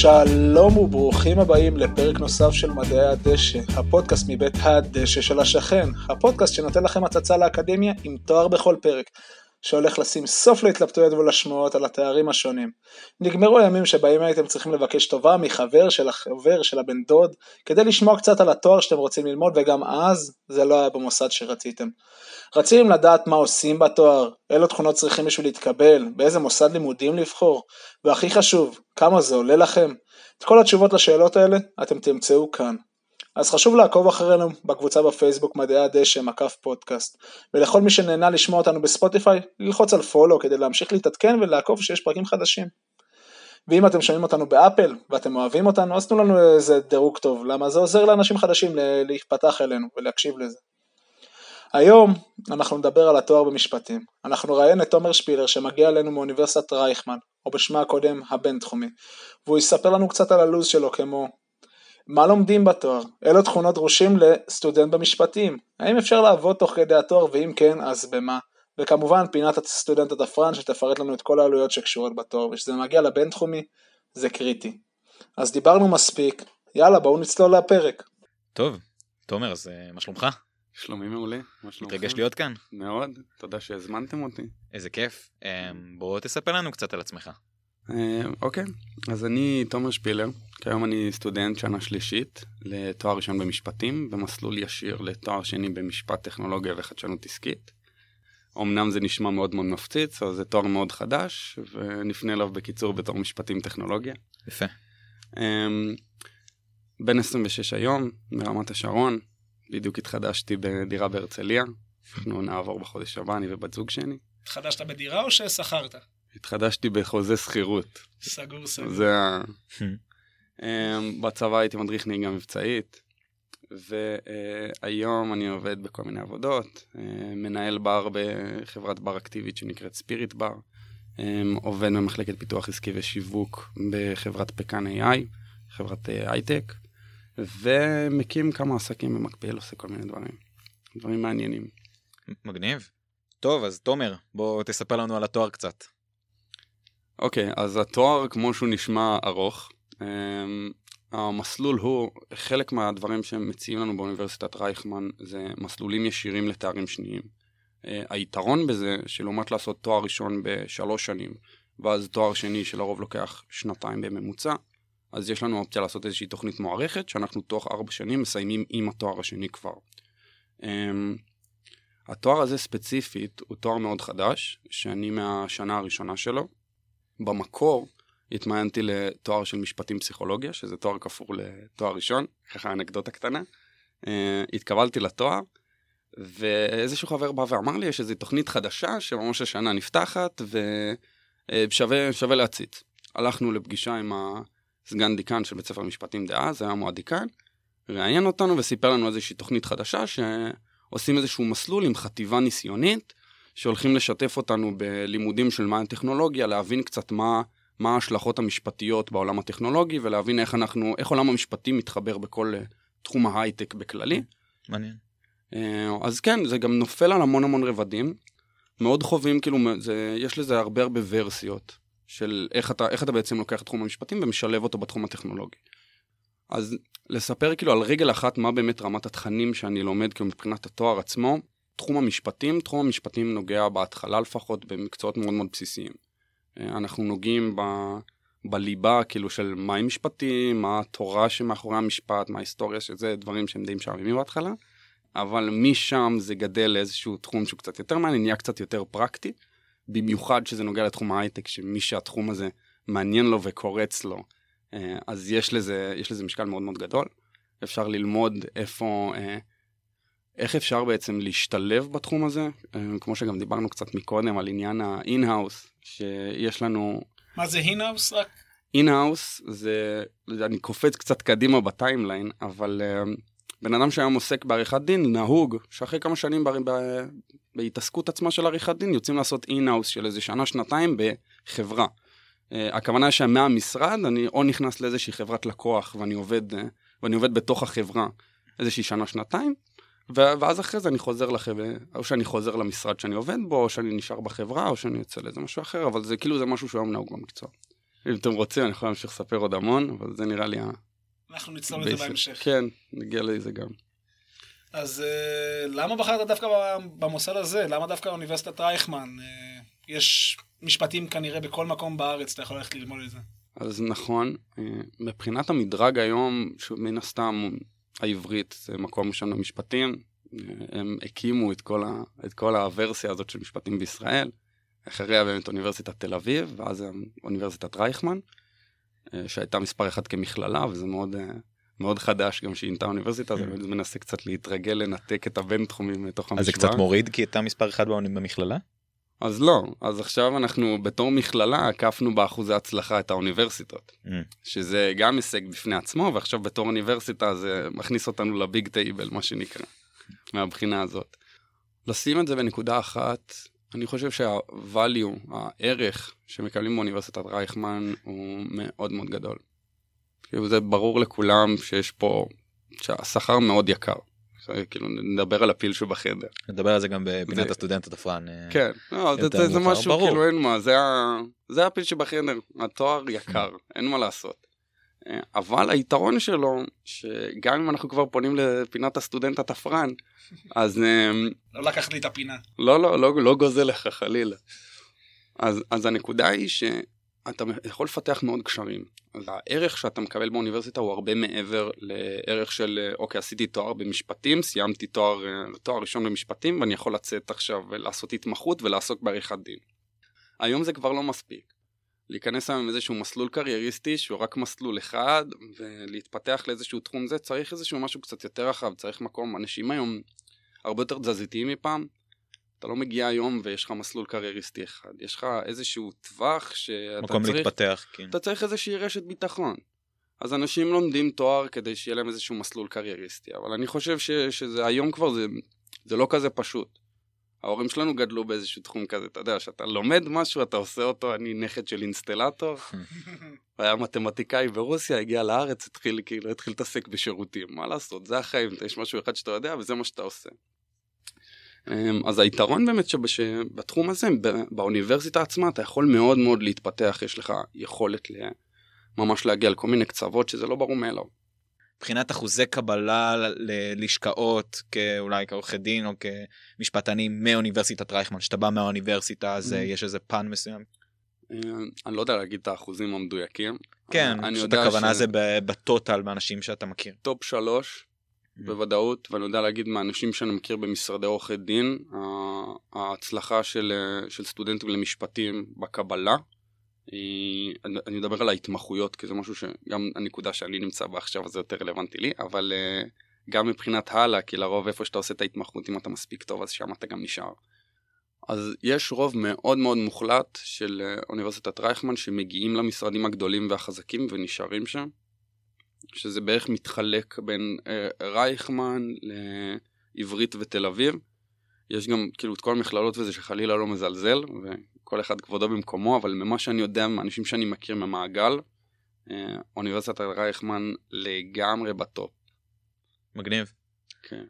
שלום וברוכים הבאים לפרק נוסף של מדעי הדשא, הפודקאסט מבית הדשא של השכן, הפודקאסט שנותן לכם הצצה לאקדמיה עם תואר בכל פרק, שהולך לשים סוף להתלבטויות ולשמועות על התארים השונים. נגמרו הימים שבהם הייתם צריכים לבקש טובה מחבר של החבר של הבן דוד, כדי לשמוע קצת על התואר שאתם רוצים ללמוד, וגם אז זה לא היה במוסד שרציתם. רציתם לדעת מה עושים בתואר, אילו תכונות צריכים בשביל להתקבל, באיזה מוסד לימודים לבחור, והכי חשוב, כמה זה עולה לכם? את כל התשובות לשאלות האלה אתם תמצאו כאן. אז חשוב לעקוב אחרינו בקבוצה בפייסבוק מדעי הדשא מקף פודקאסט ולכל מי שנהנה לשמוע אותנו בספוטיפיי ללחוץ על פולו כדי להמשיך להתעדכן ולעקוב שיש פרקים חדשים. ואם אתם שומעים אותנו באפל ואתם אוהבים אותנו אז תנו לנו איזה דירוג טוב למה זה עוזר לאנשים חדשים להיפתח אלינו ולהקשיב לזה. היום אנחנו נדבר על התואר במשפטים. אנחנו ראיין את תומר שפילר שמגיע אלינו מאוניברסיטת רייכמן, או בשמה הקודם הבינתחומי, והוא יספר לנו קצת על הלו"ז שלו כמו מה לומדים בתואר? אילו תכונות דרושים לסטודנט במשפטים? האם אפשר לעבוד תוך כדי התואר ואם כן אז במה? וכמובן פינת הסטודנט התפרן שתפרט לנו את כל העלויות שקשורות בתואר וכשזה מגיע לבינתחומי זה קריטי. אז דיברנו מספיק, יאללה בואו נצלול לפרק. טוב, תומר אז אה, מה שלומך? שלומי מעולה, מה שלומכם? מתרגש להיות כאן. מאוד, תודה שהזמנתם אותי. איזה כיף. אה, בוא תספר לנו קצת על עצמך. אה, אוקיי, אז אני תומר שפילר, כיום אני סטודנט שנה שלישית לתואר ראשון במשפטים, במסלול ישיר לתואר שני במשפט טכנולוגיה וחדשנות עסקית. אמנם זה נשמע מאוד מאוד מפציץ, אבל זה תואר מאוד חדש, ונפנה אליו בקיצור בתור משפטים טכנולוגיה. יפה. בן 26 היום, מרמת השרון, בדיוק התחדשתי בדירה בהרצליה, אנחנו נעבור בחודש הבא, אני ובת זוג שני. התחדשת בדירה או ששכרת? התחדשתי בחוזה שכירות. סגור סגור. זה ה... אמ, בצבא הייתי מדריך נהיגה מבצעית, והיום אני עובד בכל מיני עבודות, אה, מנהל בר בחברת בר אקטיבית שנקראת ספיריט בר, אמ, עובד במחלקת פיתוח עסקי ושיווק בחברת פקאן AI, חברת אה, הייטק, ומקים כמה עסקים במקביל, עושה כל מיני דברים, דברים מעניינים. מגניב. טוב, אז תומר, בוא תספר לנו על התואר קצת. אוקיי, okay, אז התואר כמו שהוא נשמע ארוך, um, המסלול הוא, חלק מהדברים שהם מציעים לנו באוניברסיטת רייכמן זה מסלולים ישירים לתארים שניים. Uh, היתרון בזה, שלעומת לעשות תואר ראשון בשלוש שנים, ואז תואר שני שלרוב לוקח שנתיים בממוצע, אז יש לנו אופציה לעשות איזושהי תוכנית מוערכת, שאנחנו תוך ארבע שנים מסיימים עם התואר השני כבר. Um, התואר הזה ספציפית הוא תואר מאוד חדש, שאני מהשנה הראשונה שלו. במקור התמיינתי לתואר של משפטים פסיכולוגיה, שזה תואר כפור לתואר ראשון, ככה אנקדוטה קטנה. Uh, התקבלתי לתואר, ואיזשהו חבר בא ואמר לי, יש איזו תוכנית חדשה שממש השנה נפתחת, ושווה להציץ. הלכנו לפגישה עם הסגן דיקן של בית ספר משפטים דאז, היה מועד דיקן, ראיין אותנו וסיפר לנו איזושהי תוכנית חדשה, שעושים איזשהו מסלול עם חטיבה ניסיונית, שהולכים לשתף אותנו בלימודים של מה הטכנולוגיה, להבין קצת מה, מה ההשלכות המשפטיות בעולם הטכנולוגי, ולהבין איך אנחנו, איך עולם המשפטי מתחבר בכל uh, תחום ההייטק בכללי. מעניין. Uh, אז כן, זה גם נופל על המון המון רבדים. מאוד חווים, כאילו, זה, יש לזה הרבה הרבה ורסיות של איך אתה, איך אתה בעצם לוקח את תחום המשפטים ומשלב אותו בתחום הטכנולוגי. אז לספר כאילו על רגל אחת מה באמת רמת התכנים שאני לומד כאילו מבחינת התואר עצמו, תחום המשפטים, תחום המשפטים נוגע בהתחלה לפחות במקצועות מאוד מאוד בסיסיים. אה, אנחנו נוגעים ב, בליבה כאילו של מהי משפטים, מה התורה שמאחורי המשפט, מה ההיסטוריה, שזה דברים שהם די משעממים בהתחלה, אבל משם זה גדל לאיזשהו תחום שהוא קצת יותר מעניין, נהיה קצת יותר פרקטי, במיוחד שזה נוגע לתחום ההייטק, שמי שהתחום הזה מעניין לו וקורץ לו, אה, אז יש לזה, יש לזה משקל מאוד מאוד גדול. אפשר ללמוד איפה... אה, איך אפשר בעצם להשתלב בתחום הזה, אה, כמו שגם דיברנו קצת מקודם על עניין ה-in-house, שיש לנו... מה זה in-house רק? in-house זה, אני קופץ קצת קדימה בטיימליין, אבל uh, בן אדם שהיום עוסק בעריכת דין, נהוג שאחרי כמה שנים ב, ב, בהתעסקות עצמה של עריכת דין, יוצאים לעשות in-house של איזה שנה, שנתיים בחברה. Uh, הכוונה היא שמהמשרד אני או נכנס לאיזושהי חברת לקוח ואני עובד, uh, ואני עובד בתוך החברה איזושהי שנה, שנתיים, ואז אחרי זה אני חוזר לחברה, או שאני חוזר למשרד שאני עובד בו, או שאני נשאר בחברה, או שאני יוצא לאיזה משהו אחר, אבל זה כאילו זה משהו שהיום נהוג במקצוע. אם אתם רוצים, אני יכול להמשיך לספר עוד המון, אבל זה נראה לי ה... אנחנו נצלול לזה בהמשך. כן, נגיע לזה גם. אז אה, למה בחרת דווקא במוסד הזה? למה דווקא אוניברסיטת רייכמן? אה, יש משפטים כנראה בכל מקום בארץ, אתה יכול ללכת ללמוד את זה. אז נכון, אה, מבחינת המדרג היום, שמן הסתם העברית זה מקום ראשון למשפטים, הם הקימו את כל, ה, את כל הוורסיה הזאת של משפטים בישראל, אחריה באמת אוניברסיטת תל אביב, ואז אוניברסיטת רייכמן, שהייתה מספר אחד כמכללה, וזה מאוד, מאוד חדש גם שינתה אוניברסיטה, אז אני מנסה קצת להתרגל לנתק את הבינתחומים מתוך המשוואה. אז זה קצת מוריד כי הייתה מספר אחד במכללה? אז לא, אז עכשיו אנחנו בתור מכללה עקפנו באחוזי הצלחה את האוניברסיטות, mm. שזה גם הישג בפני עצמו, ועכשיו בתור אוניברסיטה זה מכניס אותנו לביג טייבל, מה שנקרא, מהבחינה הזאת. לשים את זה בנקודה אחת, אני חושב שה-value, הערך שמקבלים באוניברסיטת רייכמן הוא מאוד מאוד גדול. כאילו זה ברור לכולם שיש פה, שהשכר מאוד יקר. כאילו נדבר על הפיל שבחדר. נדבר על זה גם בפינת זה... הסטודנט התפרן. אה, כן, לא, זה, זה, זה משהו ברור. כאילו אין מה, זה, ה... זה הפיל שבחדר, התואר יקר, אין מה לעשות. אה, אבל היתרון שלו, שגם אם אנחנו כבר פונים לפינת הסטודנט התפרן, אז... אה, לא לקח לי את הפינה. לא, לא, לא, לא גוזל לך חלילה. אז, אז הנקודה היא ש... אתה יכול לפתח מאוד קשרים. אז הערך שאתה מקבל באוניברסיטה הוא הרבה מעבר לערך של אוקיי עשיתי תואר במשפטים, סיימתי תואר, תואר ראשון במשפטים ואני יכול לצאת עכשיו ולעשות התמחות ולעסוק בעריכת דין. היום זה כבר לא מספיק. להיכנס היום עם איזשהו מסלול קרייריסטי שהוא רק מסלול אחד ולהתפתח לאיזשהו תחום זה צריך איזשהו משהו קצת יותר רחב, צריך מקום, אנשים היום הרבה יותר תזזיתיים מפעם, אתה לא מגיע היום ויש לך מסלול קרייריסטי אחד, יש לך איזשהו טווח שאתה מקום צריך... להתפתח, כן. אתה צריך איזושהי רשת ביטחון. אז אנשים לומדים תואר כדי שיהיה להם איזשהו מסלול קרייריסטי, אבל אני חושב ש, שזה היום כבר זה, זה לא כזה פשוט. ההורים שלנו גדלו באיזשהו תחום כזה, אתה יודע, שאתה לומד משהו, אתה עושה אותו, אני נכד של אינסטלטור, והיה מתמטיקאי ברוסיה, הגיע לארץ, התחיל כאילו, התחיל להתעסק בשירותים, מה לעשות, זה החיים, יש משהו אחד שאתה יודע וזה מה שאתה עושה. אמ, אז היתרון באמת שבתחום הזה, באוניברסיטה עצמה, אתה יכול מאוד מאוד להתפתח, יש לך יכולת ממש להגיע לכל מיני קצוות שזה לא ברור מאליו. מבחינת אחוזי קבלה ללשכאות כאולי כעורכי דין או כמשפטנים מאוניברסיטת רייכמן, שאתה בא מהאוניברסיטה אז mm. יש איזה פן מסוים? אמ, אני לא יודע להגיד את האחוזים המדויקים. כן, פשוט הכוונה ש... זה ב total באנשים שאתה מכיר. top שלוש. בוודאות, ואני יודע להגיד מהאנשים שאני מכיר במשרדי עורכי דין, ההצלחה של, של סטודנטים למשפטים בקבלה, היא, אני מדבר על ההתמחויות, כי זה משהו שגם הנקודה שאני נמצא בה עכשיו זה יותר רלוונטי לי, אבל אה, גם מבחינת הלאה, כי לרוב איפה שאתה עושה את ההתמחות, אם אתה מספיק טוב, אז שם אתה גם נשאר. אז יש רוב מאוד מאוד מוחלט של אה, אוניברסיטת רייכמן שמגיעים למשרדים הגדולים והחזקים ונשארים שם. שזה בערך מתחלק בין אה, רייכמן לעברית ותל אביב. יש גם כאילו את כל המכללות וזה שחלילה לא מזלזל, וכל אחד כבודו במקומו, אבל ממה שאני יודע מאנשים שאני מכיר ממעגל, אה, אוניברסיטת רייכמן לגמרי בטופ. מגניב. כן.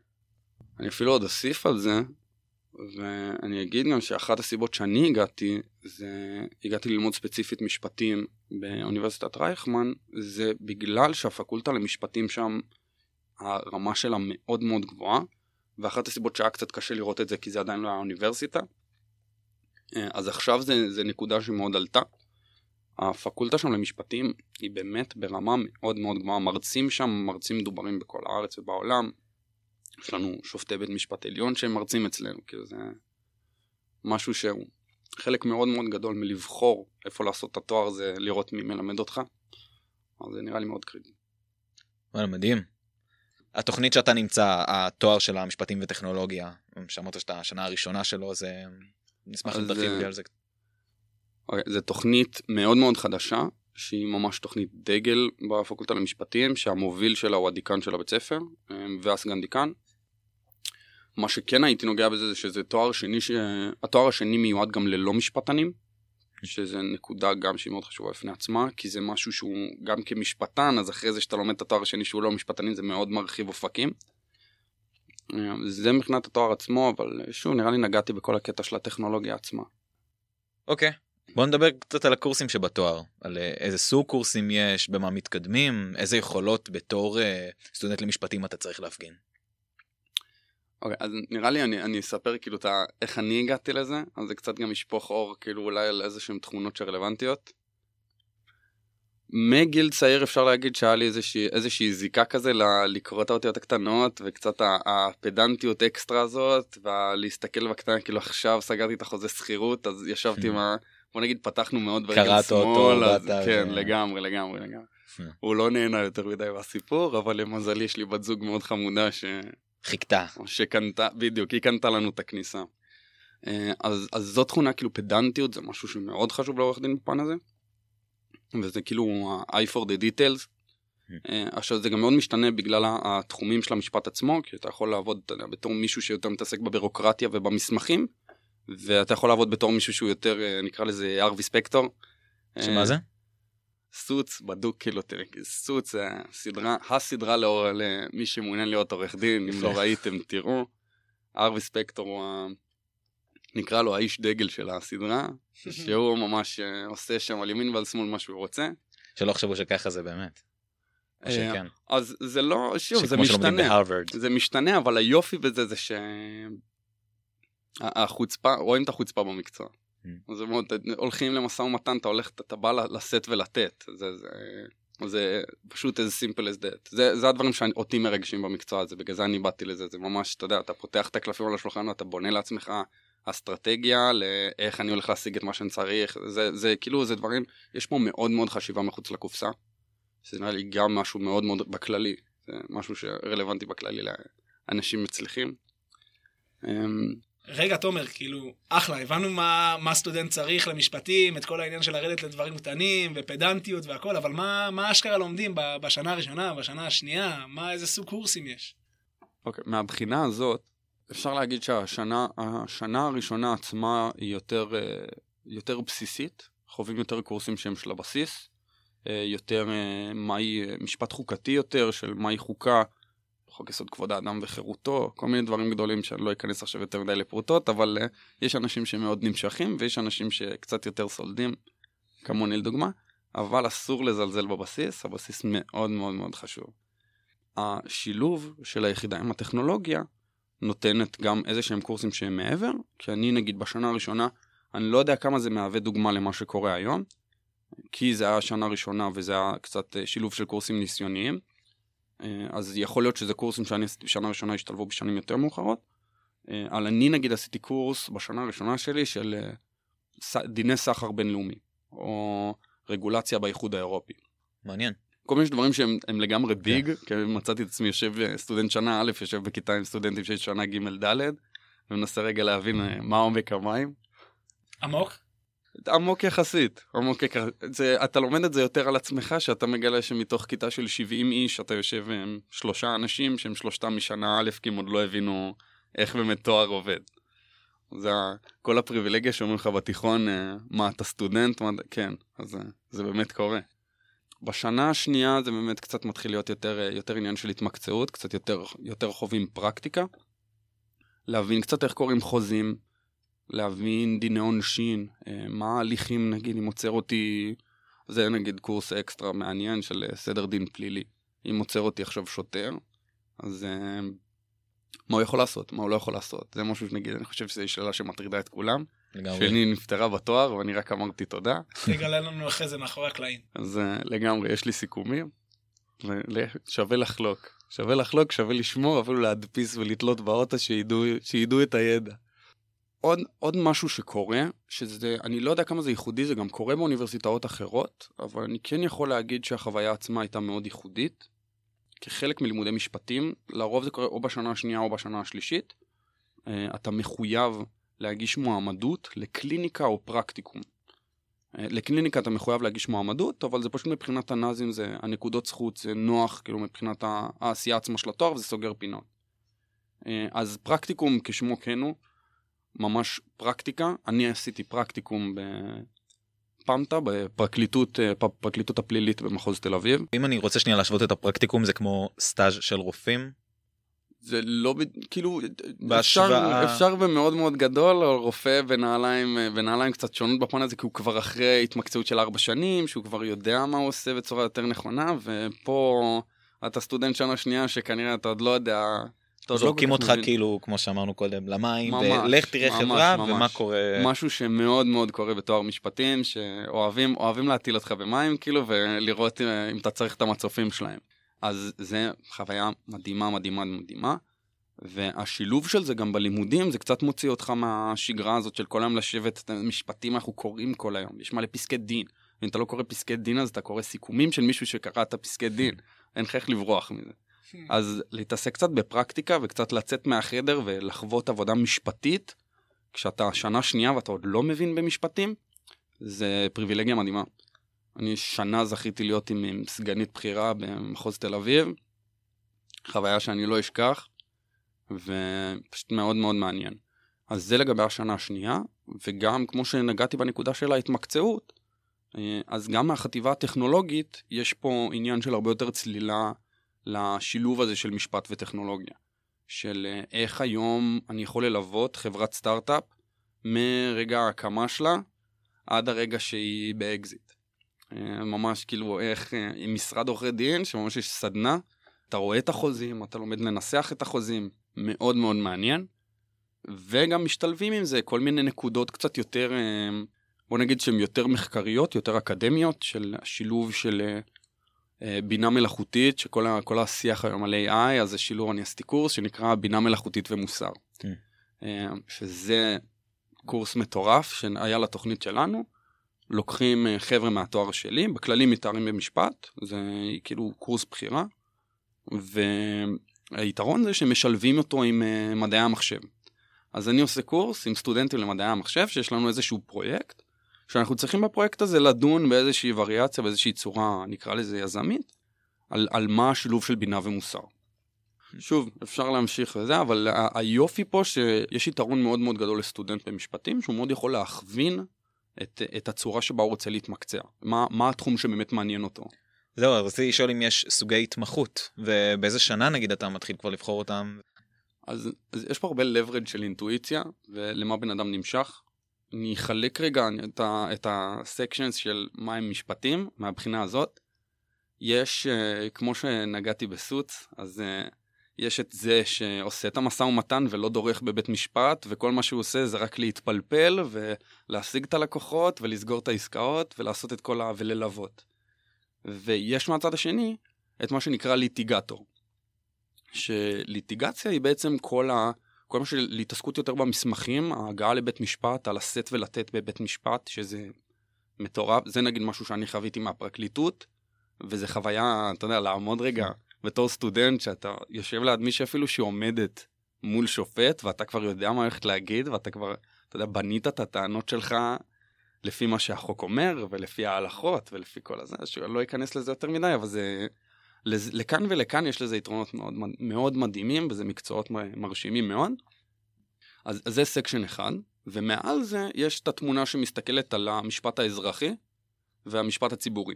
אני אפילו עוד אוסיף על זה, ואני אגיד גם שאחת הסיבות שאני הגעתי, זה הגעתי ללמוד ספציפית משפטים באוניברסיטת רייכמן, זה בגלל שהפקולטה למשפטים שם, הרמה שלה מאוד מאוד גבוהה, ואחת הסיבות שהיה קצת קשה לראות את זה כי זה עדיין לא היה אוניברסיטה. אז עכשיו זה, זה נקודה שמאוד עלתה. הפקולטה שם למשפטים היא באמת ברמה מאוד מאוד גבוהה, מרצים שם, מרצים מדוברים בכל הארץ ובעולם, יש לנו שופטי בית משפט עליון שהם מרצים אצלנו, כאילו זה משהו שהוא חלק מאוד מאוד גדול מלבחור איפה לעשות את התואר זה לראות מי מלמד אותך. אז זה נראה לי מאוד קריטי. וואלה מדהים. התוכנית שאתה נמצא, התואר של המשפטים וטכנולוגיה, שאמרת שאתה השנה הראשונה שלו, זה... נשמח לדרכים לי על זה. אוקיי, זה תוכנית מאוד מאוד חדשה, שהיא ממש תוכנית דגל בפקולטה למשפטים, שהמוביל שלה הוא הדיקן של הבית ספר, והסגן דיקן. מה שכן הייתי נוגע בזה זה שזה תואר שני, ש... התואר השני מיועד גם ללא משפטנים, שזה נקודה גם שהיא מאוד חשובה בפני עצמה, כי זה משהו שהוא גם כמשפטן, אז אחרי זה שאתה לומד את התואר השני שהוא לא משפטנים זה מאוד מרחיב אופקים. זה מבחינת התואר עצמו, אבל שוב נראה לי נגעתי בכל הקטע של הטכנולוגיה עצמה. אוקיי, okay. בוא נדבר קצת על הקורסים שבתואר, על אה, איזה סוג קורסים יש, במה מתקדמים, איזה יכולות בתור uh, סטודנט למשפטים אתה צריך להפגין. אוקיי, okay, אז נראה לי אני, אני אספר כאילו את ה, איך אני הגעתי לזה, אז זה קצת גם ישפוך אור כאילו אולי על איזה שהן תכונות שרלוונטיות. מגיל צעיר אפשר להגיד שהיה לי איזושהי, איזושהי זיקה כזה ל- לקרוא את האותיות הקטנות וקצת הפדנטיות אקסטרה הזאת ולהסתכל בקטנה כאילו עכשיו סגרתי את החוזה שכירות אז ישבתי עם ה... בוא נגיד פתחנו מאוד ברגל שמאל, אז כן ו... לגמרי לגמרי לגמרי. הוא לא נהנה יותר מדי מהסיפור אבל למזלי יש לי בת זוג מאוד חמודה ש... חיכתה. שקנתה בדיוק היא קנתה לנו את הכניסה. אה, אז, אז זו תכונה כאילו פדנטיות זה משהו שמאוד חשוב לעורך דין בפן הזה. וזה כאילו ה-eye for the details. Mm. עכשיו זה גם מאוד משתנה בגלל התחומים של המשפט עצמו, כי אתה יכול לעבוד אתה יודע, בתור מישהו שיותר מתעסק בבירוקרטיה ובמסמכים, ואתה יכול לעבוד בתור מישהו שהוא יותר אה, נקרא לזה ארווי ספקטור. שמה זה? סוץ בדוק כאילו סוץ הסדרה הסדרה לאור למי שמעוניין להיות עורך דין אם לא ראיתם תראו. ארווי ספקטור הוא נקרא לו האיש דגל של הסדרה, שהוא ממש אה, עושה שם על ימין ועל שמאל מה שהוא רוצה. שלא חשבו שככה זה באמת. אה, שכן. אז זה לא, שוב, זה משתנה. זה משתנה, אבל היופי בזה זה שהחוצפה, רואים את החוצפה במקצוע. Mm. זה מאוד, הולכים למשא ומתן, אתה הולך, אתה בא לשאת ולתת. זה, זה, זה פשוט as simple as that. זה, זה הדברים שאותי מרגשים במקצוע הזה, בגלל זה אני באתי לזה, זה ממש, אתה יודע, אתה פותח את הקלפים על השולחן ואתה בונה לעצמך אסטרטגיה לאיך אני הולך להשיג את מה שאני צריך, זה, זה כאילו, זה דברים, יש פה מאוד מאוד חשיבה מחוץ לקופסה, שזה נראה לי גם משהו מאוד מאוד בכללי, זה משהו שרלוונטי בכללי לאנשים מצליחים. רגע תומר כאילו אחלה הבנו מה מה סטודנט צריך למשפטים את כל העניין של לרדת לדברים קטנים ופדנטיות והכל אבל מה מה אשכרה לומדים בשנה הראשונה בשנה השנייה מה איזה סוג קורסים יש. אוקיי okay, מהבחינה הזאת אפשר להגיד שהשנה השנה הראשונה עצמה היא יותר, אה, יותר בסיסית, חווים יותר קורסים שהם של הבסיס, אה, יותר אה, מהי משפט חוקתי יותר, של מהי חוקה, חוק יסוד כבוד האדם וחירותו, כל מיני דברים גדולים שאני לא אכנס עכשיו יותר מדי לפרוטות, אבל יש אנשים שמאוד נמשכים ויש אנשים שקצת יותר סולדים, כמוני לדוגמה, אבל אסור לזלזל בבסיס, הבסיס מאוד מאוד מאוד חשוב. השילוב של היחידה עם הטכנולוגיה נותנת גם איזה שהם קורסים שהם מעבר, כי אני נגיד בשנה הראשונה, אני לא יודע כמה זה מהווה דוגמה למה שקורה היום, כי זה היה שנה ראשונה וזה היה קצת אה, שילוב של קורסים ניסיוניים, אז יכול להיות שזה קורסים שאני עשיתי בשנה ראשונה השתלבו בשנים יותר מאוחרות, אה, אבל אני נגיד עשיתי קורס בשנה הראשונה שלי של דיני סחר בינלאומי, או רגולציה באיחוד האירופי. מעניין. כל מיני דברים שהם לגמרי ביג, כן. כי מצאתי את עצמי יושב אה, סטודנט שנה א', יושב בכיתה עם סטודנטים של שנה ג' ד', ומנסה רגע להבין אה, מה עומק המים. עמוק? עמוק יחסית, עמוק יחסית. זה, אתה לומד את זה יותר על עצמך, שאתה מגלה שמתוך כיתה של 70 איש, אתה יושב עם שלושה אנשים שהם שלושתם משנה א', כי הם עוד לא הבינו איך באמת תואר עובד. זה כל הפריבילגיה שאומרים לך בתיכון, אה, מה אתה סטודנט, מה, כן, אז זה באמת קורה. בשנה השנייה זה באמת קצת מתחיל להיות יותר, אה, יותר עניין של התמקצעות, קצת יותר, יותר חווים פרקטיקה. להבין קצת איך קוראים חוזים, להבין דיני עונשין, אה, מה ההליכים נגיד אם עוצר אותי, זה נגיד קורס אקסטרה מעניין של אה, סדר דין פלילי. אם עוצר אותי עכשיו שוטר, אז מה הוא יכול לעשות, מה הוא לא יכול לעשות. זה משהו שנגיד, אני חושב שזו שאלה שמטרידה את כולם. לגמרי. שני נפטרה בתואר ואני רק אמרתי תודה. תגלה לנו אחרי זה מאחורי הקלעים. אז לגמרי, יש לי סיכומים. שווה לחלוק. שווה לחלוק, שווה לשמור, אפילו להדפיס ולתלות באוטו שידעו, שידעו את הידע. עוד, עוד משהו שקורה, שזה, אני לא יודע כמה זה ייחודי, זה גם קורה באוניברסיטאות אחרות, אבל אני כן יכול להגיד שהחוויה עצמה הייתה מאוד ייחודית. כחלק מלימודי משפטים, לרוב זה קורה או בשנה השנייה או בשנה השלישית. Uh, אתה מחויב להגיש מועמדות לקליניקה או פרקטיקום. אה, לקליניקה אתה מחויב להגיש מועמדות, אבל זה פשוט מבחינת הנאזים, זה הנקודות זכות, זה נוח, כאילו מבחינת העשייה עצמה של התואר, וזה סוגר פינות. אה, אז פרקטיקום כשמו כן הוא, ממש פרקטיקה. אני עשיתי פרקטיקום בפמטה, בפרקליטות, אה, פרקליטות הפלילית במחוז תל אביב. אם אני רוצה שנייה להשוות את הפרקטיקום, זה כמו סטאז' של רופאים? זה לא, כאילו, בהשוואה- אפשר, אפשר במאוד מאוד גדול, רופא בנעליים, בנעליים קצת שונות בפן הזה, כי הוא כבר אחרי התמקצעות של ארבע שנים, שהוא כבר יודע מה הוא עושה בצורה יותר נכונה, ופה אתה סטודנט שנה שנייה שכנראה אתה עוד לא יודע, זורקים כל כך אותך מבין. כאילו, כמו שאמרנו קודם, למים, ממש, ולך תראה ממש, חברה, ממש. ומה קורה. משהו שמאוד מאוד קורה בתואר משפטים, שאוהבים אוהבים להטיל אותך במים, כאילו, ולראות אה, אם אתה צריך את המצופים שלהם. אז זה חוויה מדהימה, מדהימה, מדהימה. והשילוב של זה גם בלימודים, זה קצת מוציא אותך מהשגרה הזאת של כל היום לשבת, את המשפטים אנחנו קוראים כל היום, יש מלא פסקי דין. ואם אתה לא קורא פסקי דין אז אתה קורא סיכומים של מישהו שקרא את הפסקי דין. אין לך איך לברוח מזה. אז להתעסק קצת בפרקטיקה וקצת לצאת מהחדר ולחוות עבודה משפטית, כשאתה שנה שנייה ואתה עוד לא מבין במשפטים, זה פריבילגיה מדהימה. אני שנה זכיתי להיות עם, עם סגנית בכירה במחוז תל אביב, חוויה שאני לא אשכח, ופשוט מאוד מאוד מעניין. אז זה לגבי השנה השנייה, וגם כמו שנגעתי בנקודה של ההתמקצעות, אה, אז גם מהחטיבה הטכנולוגית יש פה עניין של הרבה יותר צלילה לשילוב הזה של משפט וטכנולוגיה. של אה, איך היום אני יכול ללוות חברת סטארט-אפ מרגע ההקמה שלה עד הרגע שהיא באקזיט. אה, ממש כאילו איך אה, עם משרד עורכי דין, שממש יש סדנה, אתה רואה את החוזים, אתה לומד לנסח את החוזים, מאוד מאוד מעניין. וגם משתלבים עם זה כל מיני נקודות קצת יותר, בוא נגיד שהן יותר מחקריות, יותר אקדמיות, של השילוב של בינה מלאכותית, שכל השיח היום על AI, אז זה שילוב, אני עשיתי קורס שנקרא בינה מלאכותית ומוסר. כן. אה, שזה קורס מטורף שהיה לתוכנית שלנו. לוקחים אה, חבר'ה מהתואר שלי, בכללי מתארים במשפט, זה כאילו קורס בחירה, והיתרון זה שמשלבים אותו עם אה, מדעי המחשב. אז אני עושה קורס עם סטודנטים למדעי המחשב, שיש לנו איזשהו פרויקט, שאנחנו צריכים בפרויקט הזה לדון באיזושהי וריאציה, באיזושהי צורה, נקרא לזה יזמית, על, על מה השילוב של בינה ומוסר. שוב, אפשר להמשיך וזה, אבל היופי פה שיש יתרון מאוד מאוד גדול לסטודנט במשפטים, שהוא מאוד יכול להכווין את, את הצורה שבה הוא רוצה להתמקצע. מה, מה התחום שבאמת מעניין אותו. זהו, אז רציתי לשאול אם יש סוגי התמחות, ובאיזה שנה נגיד אתה מתחיל כבר לבחור אותם. אז, אז יש פה הרבה leverage של אינטואיציה, ולמה בן אדם נמשך. אני אחלק רגע את, ה, את הסקשנס של מה הם משפטים, מהבחינה הזאת. יש, uh, כמו שנגעתי בסוץ, אז uh, יש את זה שעושה את המשא ומתן ולא דורך בבית משפט, וכל מה שהוא עושה זה רק להתפלפל ולהשיג את הלקוחות ולסגור את העסקאות ולעשות את כל ה... וללוות. ויש מהצד השני את מה שנקרא ליטיגטור. שליטיגציה היא בעצם כל ה... כל מה של התעסקות יותר במסמכים, ההגעה לבית משפט, על לשאת ולתת בבית משפט, שזה מטורף, זה נגיד משהו שאני חוויתי מהפרקליטות, וזה חוויה, אתה יודע, לעמוד רגע בתור סטודנט, שאתה יושב ליד מישהי אפילו שעומדת מול שופט, ואתה כבר יודע מה הולכת להגיד, ואתה כבר, אתה יודע, בנית את הטענות שלך לפי מה שהחוק אומר, ולפי ההלכות, ולפי כל הזה, שאני לא אכנס לזה יותר מדי, אבל זה... לכאן ולכאן יש לזה יתרונות מאוד, מאוד מדהימים, וזה מקצועות מרשימים מאוד. אז, אז זה section אחד, ומעל זה יש את התמונה שמסתכלת על המשפט האזרחי והמשפט הציבורי.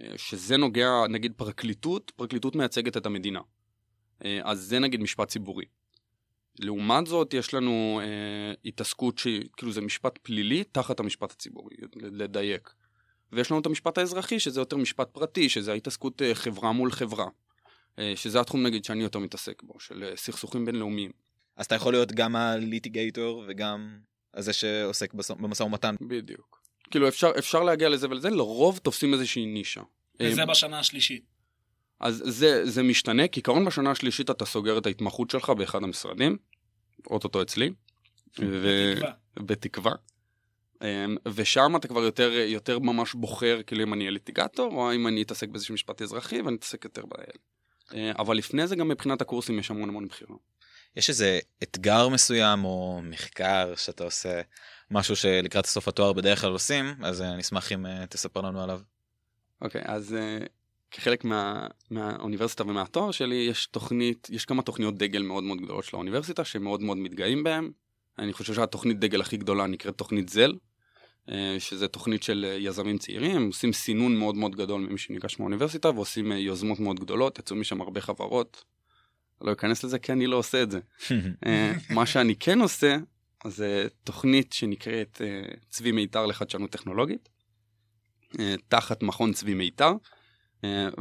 אה, שזה נוגע, נגיד פרקליטות, פרקליטות מייצגת את המדינה. אה, אז זה נגיד משפט ציבורי. לעומת זאת, יש לנו אה, התעסקות שכאילו זה משפט פלילי תחת המשפט הציבורי, לדייק. ויש לנו את המשפט האזרחי, שזה יותר משפט פרטי, שזה ההתעסקות אה, חברה מול חברה. אה, שזה התחום נגיד שאני יותר מתעסק בו, של אה, סכסוכים בינלאומיים. אז אתה יכול להיות גם הליטיגייטור וגם זה שעוסק במשא ומתן. בדיוק. כאילו אפשר, אפשר להגיע לזה ולזה, לרוב תופסים איזושהי נישה. וזה אה, בשנה השלישית. אז זה, זה משתנה, כעיקרון בשנה השלישית אתה סוגר את ההתמחות שלך באחד המשרדים, אוטוטו אצלי. ו- בתקווה. אמ, ושם אתה כבר יותר, יותר ממש בוחר כאילו אם אני אהיה ליטיגטור, או אם אני אתעסק באיזשהו משפט אזרחי ואני אתעסק יותר באלה. אה, אבל לפני זה גם מבחינת הקורסים יש המון המון בחירה. יש איזה אתגר מסוים או מחקר שאתה עושה, משהו שלקראת סוף התואר בדרך כלל עושים, אז אה, אני אשמח אם אה, תספר לנו עליו. אוקיי, אז uh, כחלק מה, מהאוניברסיטה ומהתואר שלי יש תוכנית, יש כמה תוכניות דגל מאוד מאוד גדולות של האוניברסיטה שמאוד מאוד מתגאים בהם. אני חושב שהתוכנית דגל הכי גדולה נקראת תוכנית זל, שזה תוכנית של uh, יזמים צעירים, הם עושים סינון מאוד מאוד גדול ממי שניגש מהאוניברסיטה ועושים uh, יוזמות מאוד גדולות, יצאו משם הרבה חברות. לא אכנס לזה כי אני לא עושה את זה. אה, מה שאני כן עושה, זה תוכנית שנקראת אה, צבי מיתר לחדשנות טכנולוגית, אה, תחת מכון צבי מיתר,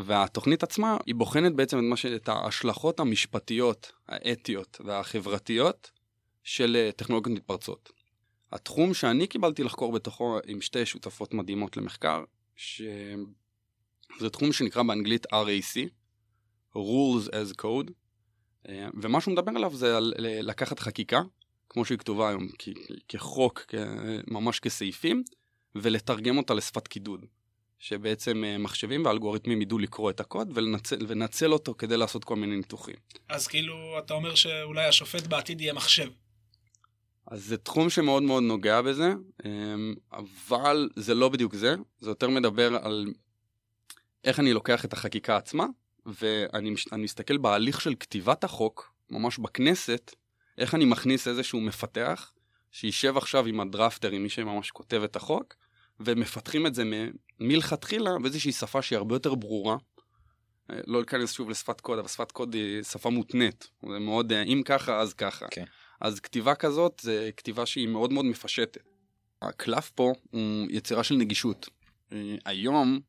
והתוכנית עצמה היא בוחנת בעצם את, ש... את ההשלכות המשפטיות, האתיות והחברתיות של טכנולוגיות מתפרצות. התחום שאני קיבלתי לחקור בתוכו עם שתי שותפות מדהימות למחקר, שזה תחום שנקרא באנגלית RAC, rules as code, אה, ומה שהוא מדבר עליו זה על לקחת חקיקה, כמו שהיא כתובה היום, כחוק, ממש כסעיפים, ולתרגם אותה לשפת קידוד. שבעצם אה, מחשבים ואלגוריתמים ידעו לקרוא את הקוד ולנצל, ולנצל אותו כדי לעשות כל מיני ניתוחים. אז כאילו, אתה אומר שאולי השופט בעתיד יהיה מחשב. אז זה תחום שמאוד מאוד נוגע בזה, אה, אבל זה לא בדיוק זה, זה יותר מדבר על איך אני לוקח את החקיקה עצמה ואני מסתכל בהליך של כתיבת החוק, ממש בכנסת, איך אני מכניס איזשהו מפתח, שישב עכשיו עם הדרפטר, עם מי שממש כותב את החוק, ומפתחים את זה מלכתחילה באיזושהי שפה שהיא הרבה יותר ברורה. אה, לא להיכנס שוב לשפת קוד, אבל שפת קוד היא שפה מותנית. זה מאוד, אה, אם ככה, אז ככה. Okay. אז כתיבה כזאת זה כתיבה שהיא מאוד מאוד מפשטת. הקלף פה הוא יצירה של נגישות. אה, היום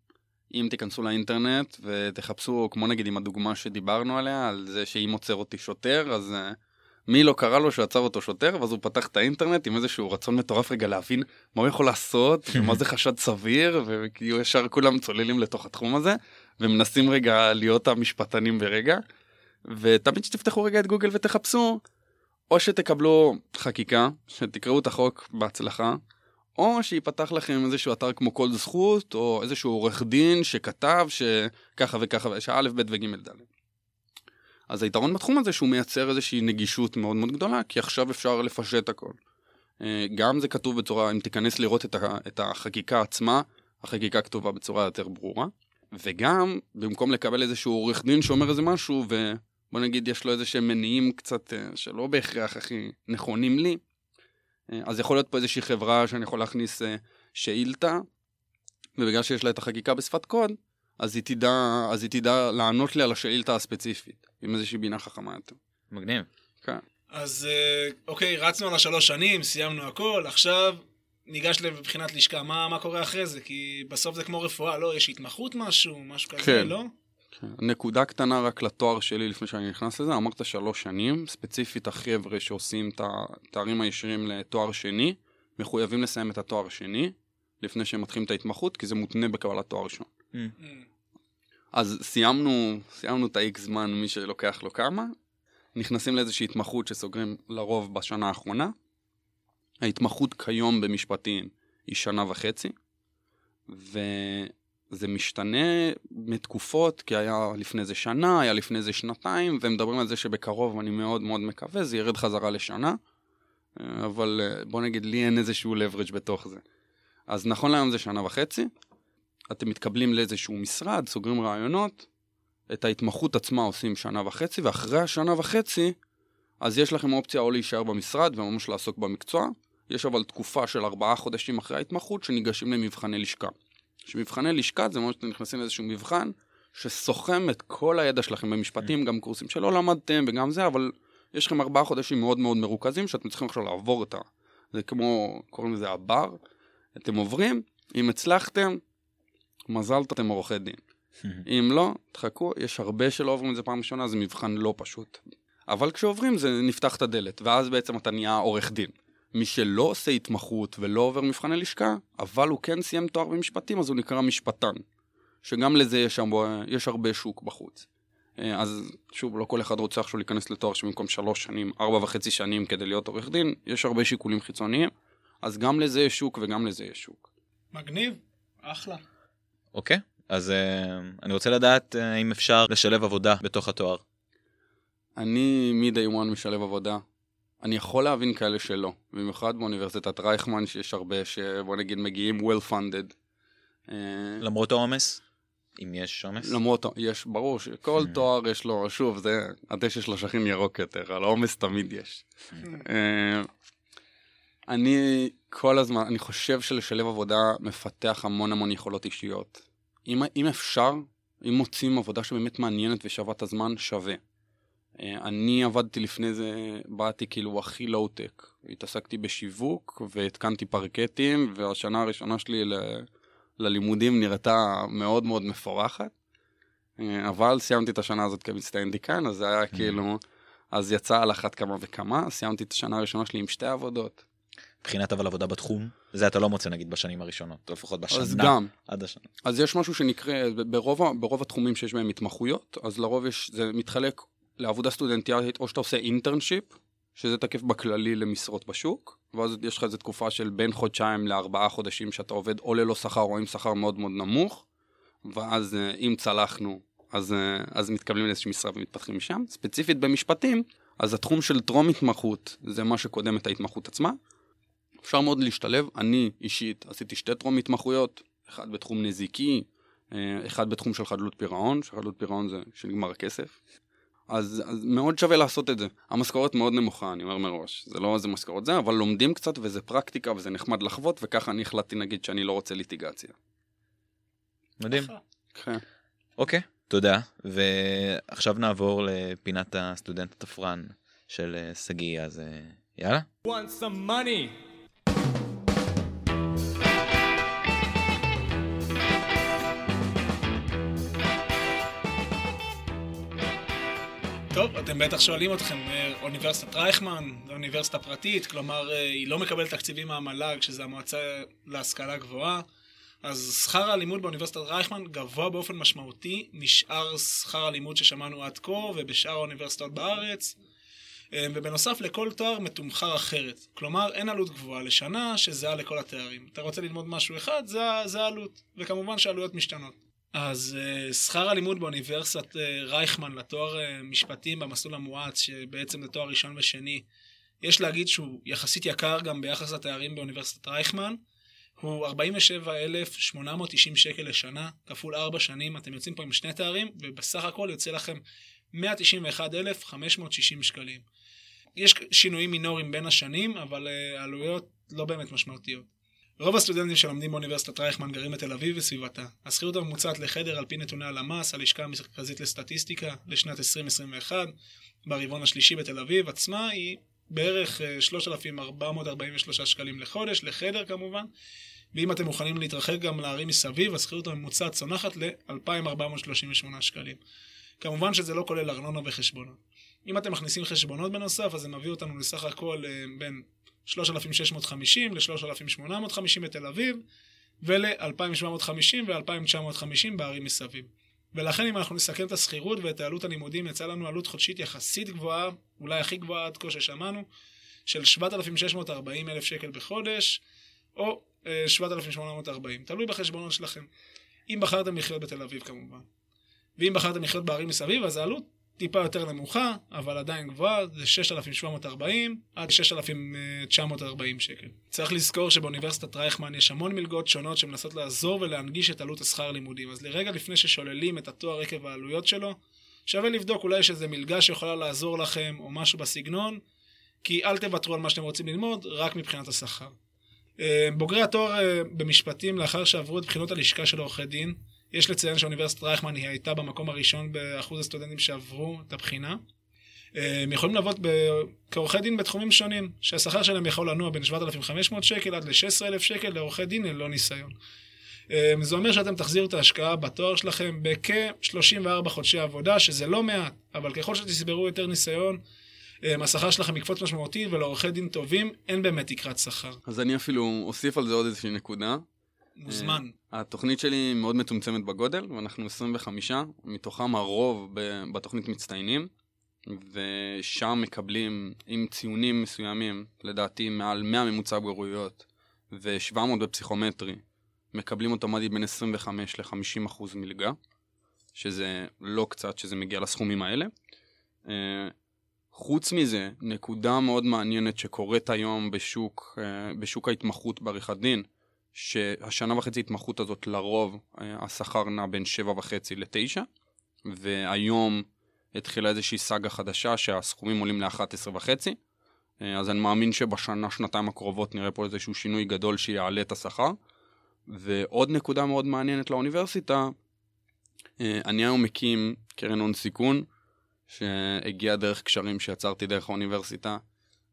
אם תיכנסו לאינטרנט ותחפשו, כמו נגיד עם הדוגמה שדיברנו עליה, על זה שאם עוצר אותי שוטר, אז uh, מי לא קרא לו שעצר אותו שוטר, ואז הוא פתח את האינטרנט עם איזשהו רצון מטורף רגע להבין מה הוא יכול לעשות, ומה זה חשד סביר, וכאילו ישר כולם צוללים לתוך התחום הזה, ומנסים רגע להיות המשפטנים ברגע. ותמיד שתפתחו רגע את גוגל ותחפשו, או שתקבלו חקיקה, שתקראו את החוק בהצלחה, או שיפתח לכם איזשהו אתר כמו כל זכות, או איזשהו עורך דין שכתב שככה וככה, שא', ב' וג' ד'. אז היתרון בתחום הזה שהוא מייצר איזושהי נגישות מאוד מאוד גדולה, כי עכשיו אפשר לפשט הכל. אה, גם זה כתוב בצורה, אם תיכנס לראות את החקיקה עצמה, החקיקה כתובה בצורה יותר ברורה. וגם, במקום לקבל איזשהו עורך דין שאומר איזה משהו, ובוא נגיד יש לו איזה שהם מניעים קצת אה, שלא בהכרח הכי נכונים לי, אה, אז יכול להיות פה איזושהי חברה שאני יכול להכניס אה, שאילתה, ובגלל שיש לה את החקיקה בשפת קוד, אז היא תדע, אז היא תדע לענות לי על השאילתה הספציפית, עם איזושהי בינה חכמה יותר. מגניב. כן. אז אוקיי, רצנו על השלוש שנים, סיימנו הכל, עכשיו ניגש לבחינת לשכה, מה, מה קורה אחרי זה? כי בסוף זה כמו רפואה, לא? יש התמחות משהו, משהו כזה, כן. לא? כן. נקודה קטנה רק לתואר שלי לפני שאני נכנס לזה, אמרת שלוש שנים, ספציפית החבר'ה שעושים את התארים הישירים לתואר שני, מחויבים לסיים את התואר השני, לפני שהם מתחילים את ההתמחות, כי זה מותנה בקבלת תואר ראשון. Mm. אז סיימנו, סיימנו את ה-X זמן, מי שלוקח לו כמה, נכנסים לאיזושהי התמחות שסוגרים לרוב בשנה האחרונה. ההתמחות כיום במשפטים היא שנה וחצי, ו... זה משתנה מתקופות, כי היה לפני זה שנה, היה לפני זה שנתיים, ומדברים על זה שבקרוב, אני מאוד מאוד מקווה, זה ירד חזרה לשנה. אבל אה, בוא נגיד, לי אין איזשהו leverage בתוך זה. אז נכון להיום זה שנה וחצי, אתם מתקבלים לאיזשהו משרד, סוגרים רעיונות, את ההתמחות עצמה עושים שנה וחצי, ואחרי השנה וחצי, אז יש לכם אופציה או להישאר במשרד וממש לעסוק במקצוע, יש אבל תקופה של ארבעה חודשים אחרי ההתמחות שניגשים למבחני לשכה. שמבחני לשכה זה ממש שאתם נכנסים לאיזשהו מבחן שסוכם את כל הידע שלכם במשפטים, mm. גם קורסים שלא למדתם וגם זה, אבל יש לכם ארבעה חודשים מאוד מאוד מרוכזים שאתם צריכים עכשיו לעבור את ה... זה כמו, קוראים לזה הבר, אתם עוברים, אם הצלחתם, מזל אתם עורכי דין. אם לא, תחכו, יש הרבה שלא עוברים את זה פעם ראשונה, זה מבחן לא פשוט. אבל כשעוברים זה נפתח את הדלת, ואז בעצם אתה נהיה עורך דין. מי שלא עושה התמחות ולא עובר מבחני לשכה, אבל הוא כן סיים תואר במשפטים, אז הוא נקרא משפטן. שגם לזה יש, הרבה, יש הרבה שוק בחוץ. אה, אז שוב, לא כל אחד רוצה עכשיו להיכנס לתואר שבמקום שלוש שנים, ארבע וחצי שנים כדי להיות עורך דין, יש הרבה שיקולים חיצוניים, אז גם לזה יש שוק וגם לזה יש שוק. מגניב, אחלה. אוקיי, אז uh, אני רוצה לדעת uh, אם אפשר לשלב עבודה בתוך התואר. אני מ-day one משלב עבודה. אני יכול להבין כאלה שלא, במיוחד באוניברסיטת רייכמן שיש הרבה שבוא נגיד מגיעים well funded. אה, למרות העומס? אם יש עומס? למרות, יש, ברור שכל hmm. תואר יש לו, שוב, זה הדשא של השכין ירוק יותר, על העומס תמיד יש. Hmm. אה, אני כל הזמן, אני חושב שלשלב עבודה מפתח המון המון יכולות אישיות. אם, אם אפשר, אם מוצאים עבודה שבאמת מעניינת ושווה את הזמן, שווה. אה, אני עבדתי לפני זה, באתי כאילו הכי לואו-טק. התעסקתי בשיווק והתקנתי פרקטים, והשנה הראשונה שלי ל... ללימודים נראתה מאוד מאוד מפורחת. אה, אבל סיימתי את השנה הזאת כמצטיין דיקן, אז זה היה כאילו, אז יצא על אחת כמה וכמה, סיימתי את השנה הראשונה שלי עם שתי עבודות. מבחינת אבל עבודה בתחום, זה אתה לא מוצא נגיד בשנים הראשונות, לפחות בשנה. אז גם. עד השנה. אז יש משהו שנקרא, ברוב, ברוב התחומים שיש בהם התמחויות, אז לרוב יש, זה מתחלק לעבודה סטודנטיאלית, או שאתה עושה אינטרנשיפ, שזה תקף בכללי למשרות בשוק, ואז יש לך איזו תקופה של בין חודשיים לארבעה חודשים שאתה עובד או ללא שכר או עם שכר מאוד מאוד נמוך, ואז אה, אם צלחנו, אז, אה, אז מתקבלים לאיזושהי משרה ומתפתחים משם. ספציפית במשפטים, אז התחום של טרום התמחות זה מה שקודם את ההתמחות עצמה. אפשר מאוד להשתלב, אני אישית עשיתי שתי טרום התמחויות, אחד בתחום נזיקי, אה, אחד בתחום של חדלות פירעון, שחדלות פירעון זה שנגמר הכסף. אז, אז מאוד שווה לעשות את זה. המשכורת מאוד נמוכה, אני אומר מראש. זה לא איזה משכורת זה, אבל לומדים קצת וזה פרקטיקה וזה נחמד לחוות, וככה אני החלטתי נגיד שאני לא רוצה ליטיגציה. מדהים. כן. אוקיי, תודה. ועכשיו נעבור לפינת הסטודנט התפרן של אה, שגיא, אז אה, יאללה. want some money. טוב, אתם בטח שואלים אתכם, אה, אוניברסיטת רייכמן, אוניברסיטה פרטית, כלומר אה, היא לא מקבלת תקציבים מהמל"ג, שזה המועצה להשכלה גבוהה, אז שכר הלימוד באוניברסיטת רייכמן גבוה באופן משמעותי משאר שכר הלימוד ששמענו עד כה ובשאר האוניברסיטאות בארץ. אה, ובנוסף לכל תואר מתומחר אחרת. כלומר, אין עלות גבוהה לשנה שזהה לכל התארים. אתה רוצה ללמוד משהו אחד, זה העלות. וכמובן שהעלויות משתנות. אז uh, שכר הלימוד באוניברסיטת uh, רייכמן לתואר uh, משפטים במסלול המואץ, שבעצם זה תואר ראשון ושני, יש להגיד שהוא יחסית יקר גם ביחס לתארים באוניברסיטת רייכמן. הוא 47,890 שקל לשנה, כפול 4 שנים, אתם יוצאים פה עם שני תארים, ובסך הכל יוצא לכם 191,560 שקלים. יש שינויים מינוריים בין השנים, אבל העלויות לא באמת משמעותיות. רוב הסטודנטים שלומדים באוניברסיטת רייכמן גרים בתל אביב וסביבתה. השכירות הממוצעת לחדר על פי נתוני הלמ"ס, הלשכה המרכזית לסטטיסטיקה, לשנת 2021, ברבעון השלישי בתל אביב עצמה, היא בערך אה, 3,443 שקלים לחודש, לחדר כמובן. ואם אתם מוכנים להתרחק גם לערים מסביב, השכירות הממוצעת צונחת ל-2,438 שקלים. כמובן שזה לא כולל ארנונה וחשבונות. אם אתם מכניסים חשבונות בנוסף, אז זה מביא אותנו לסך הכל אה, בין 3,650 ל-3,850 בתל אביב, ול-2,750 ו-2,950 בערים מסביב. ולכן אם אנחנו נסכם את השכירות ואת העלות הלימודים, יצא לנו עלות חודשית יחסית גבוהה, אולי הכי גבוהה עד כה ששמענו, של 7,640 אלף שקל בחודש, או אה, 7,840, תלוי בחשבונות שלכם. אם בחרתם לחיות בתל אביב כמובן. ואם בחרתם לחיות בערים מסביב, אז העלות טיפה יותר נמוכה, אבל עדיין גבוהה, זה 6,740 עד 6,940 שקל. צריך לזכור שבאוניברסיטת רייכמן יש המון מלגות שונות שמנסות לעזור ולהנגיש את עלות השכר לימודים. אז לרגע לפני ששוללים את התואר עקב העלויות שלו, שווה לבדוק אולי יש איזה מלגה שיכולה לעזור לכם או משהו בסגנון, כי אל תוותרו על מה שאתם רוצים ללמוד, רק מבחינת השכר. אה, בוגרי התואר אה, במשפטים, לאחר שעברו את בחינות הלשכה של עורכי דין, יש לציין שאוניברסיטת רייכמן היא הייתה במקום הראשון באחוז הסטודנטים שעברו את הבחינה. הם יכולים לעבוד ב... כעורכי דין בתחומים שונים, שהשכר שלהם יכול לנוע בין 7,500 שקל עד ל-16,000 שקל לעורכי דין ללא ניסיון. זה אומר שאתם תחזירו את ההשקעה בתואר שלכם בכ-34 חודשי עבודה, שזה לא מעט, אבל ככל שתצברו יותר ניסיון, השכר שלכם יקפוץ משמעותית, ולעורכי דין טובים אין באמת תקרת שכר. אז אני אפילו אוסיף על זה עוד איזושהי נקודה. מוזמן. אה, התוכנית שלי מאוד מצומצמת בגודל, ואנחנו 25, מתוכם הרוב בתוכנית מצטיינים, ושם מקבלים עם ציונים מסוימים, לדעתי מעל 100 ממוצע בגרויות, ו-700 בפסיכומטרי, מקבלים אוטומטית בין 25 ל-50 אחוז מלגה, שזה לא קצת שזה מגיע לסכומים האלה. אה, חוץ מזה, נקודה מאוד מעניינת שקורית היום בשוק, אה, בשוק ההתמחות בעריכת דין, שהשנה וחצי התמחות הזאת לרוב אה, השכר נע בין שבע וחצי לתשע, והיום התחילה איזושהי סאגה חדשה שהסכומים עולים ל-11 וחצי, אה, אז אני מאמין שבשנה, שנתיים הקרובות נראה פה איזשהו שינוי גדול שיעלה את השכר. ועוד נקודה מאוד מעניינת לאוניברסיטה, אה, אני היום מקים קרן הון סיכון, שהגיע דרך קשרים שיצרתי דרך האוניברסיטה.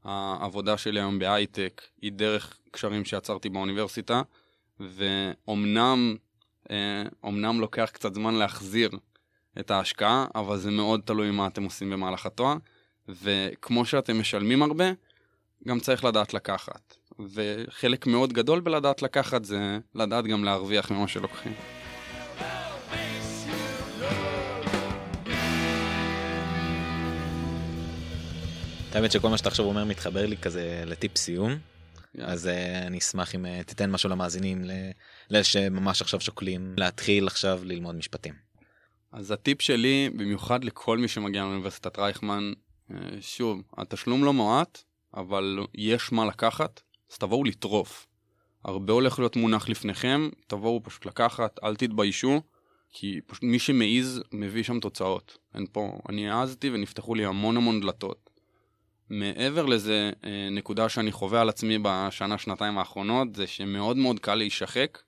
העבודה שלי היום בהייטק היא דרך קשרים שיצרתי באוניברסיטה, ואומנם אומנם לוקח קצת זמן להחזיר את ההשקעה, אבל זה מאוד תלוי מה אתם עושים במהלך התואר, וכמו שאתם משלמים הרבה, גם צריך לדעת לקחת. וחלק מאוד גדול בלדעת לקחת זה לדעת גם להרוויח ממה שלוקחים. האמת שכל מה שאתה עכשיו אומר מתחבר לי כזה לטיפ סיום. אז uh, אני אשמח אם uh, תיתן משהו למאזינים, לאלה שממש עכשיו שוקלים להתחיל עכשיו ללמוד משפטים. אז הטיפ שלי, במיוחד לכל מי שמגיע לאוניברסיטת רייכמן, uh, שוב, התשלום לא מועט, אבל יש מה לקחת, אז תבואו לטרוף. הרבה הולך להיות מונח לפניכם, תבואו פשוט לקחת, אל תתביישו, כי פשוט מי שמעיז מביא שם תוצאות. אין פה, אני העזתי ונפתחו לי המון המון דלתות. מעבר לזה, אה, נקודה שאני חווה על עצמי בשנה, שנתיים האחרונות, זה שמאוד מאוד קל להישחק,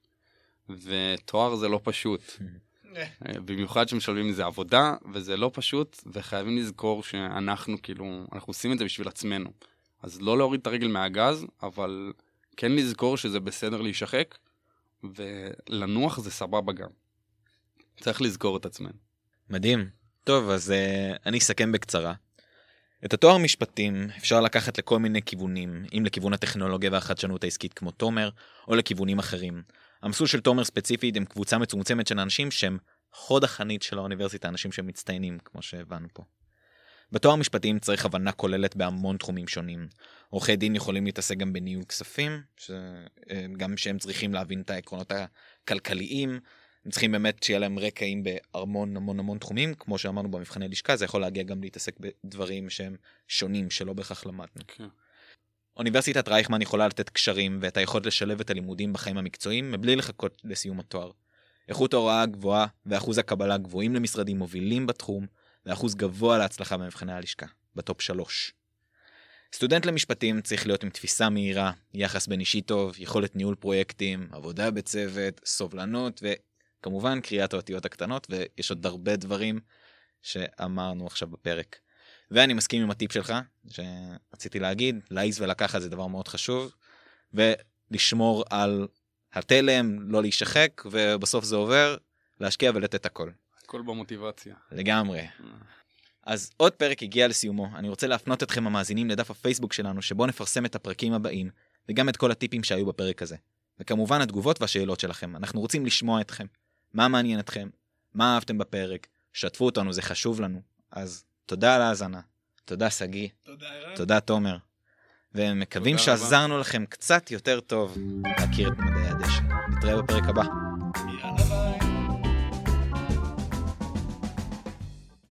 ותואר זה לא פשוט. אה, במיוחד שמשלבים מזה עבודה, וזה לא פשוט, וחייבים לזכור שאנחנו כאילו, אנחנו עושים את זה בשביל עצמנו. אז לא להוריד את הרגל מהגז, אבל כן לזכור שזה בסדר להישחק, ולנוח זה סבבה גם. צריך לזכור את עצמנו. מדהים. טוב, אז uh, אני אסכם בקצרה. את התואר משפטים אפשר לקחת לכל מיני כיוונים, אם לכיוון הטכנולוגיה והחדשנות העסקית כמו תומר, או לכיוונים אחרים. המסלול של תומר ספציפית הם קבוצה מצומצמת של אנשים שהם חוד החנית של האוניברסיטה, אנשים שמצטיינים, כמו שהבנו פה. בתואר משפטים צריך הבנה כוללת בהמון תחומים שונים. עורכי דין יכולים להתעסק גם בניהול כספים, גם שהם צריכים להבין את העקרונות הכלכליים, הם צריכים באמת שיהיה להם רקעים בהמון המון המון תחומים, כמו שאמרנו במבחני לשכה, זה יכול להגיע גם להתעסק בדברים שהם שונים, שלא בהכרח למדנו. Okay. כן. אוניברסיטת רייכמן יכולה לתת קשרים ואת היכולת לשלב את הלימודים בחיים המקצועיים מבלי לחכות לסיום התואר. איכות ההוראה גבוהה ואחוז הקבלה גבוהים למשרדים מובילים בתחום, ואחוז גבוה להצלחה במבחני הלשכה, בטופ 3. סטודנט למשפטים צריך להיות עם תפיסה מהירה, יחס בין אישי טוב, יכולת ניהול פרויקטים, עבודה בצוות, סובלנות כמובן קריאת האותיות הקטנות ויש עוד הרבה דברים שאמרנו עכשיו בפרק. ואני מסכים עם הטיפ שלך שרציתי להגיד להעיז ולקחת זה דבר מאוד חשוב ולשמור על התלם לא להישחק ובסוף זה עובר להשקיע ולתת הכל. הכל במוטיבציה. לגמרי. אז עוד פרק הגיע לסיומו אני רוצה להפנות אתכם המאזינים לדף הפייסבוק שלנו שבו נפרסם את הפרקים הבאים וגם את כל הטיפים שהיו בפרק הזה. וכמובן התגובות והשאלות שלכם אנחנו רוצים לשמוע אתכם. מה מעניין אתכם, מה אהבתם בפרק, שתפו אותנו, זה חשוב לנו. אז תודה על ההאזנה, תודה שגיא, תודה תודה תומר, ומקווים שעזרנו לכם קצת יותר טוב להכיר את מדעי הדשא. נתראה בפרק הבא.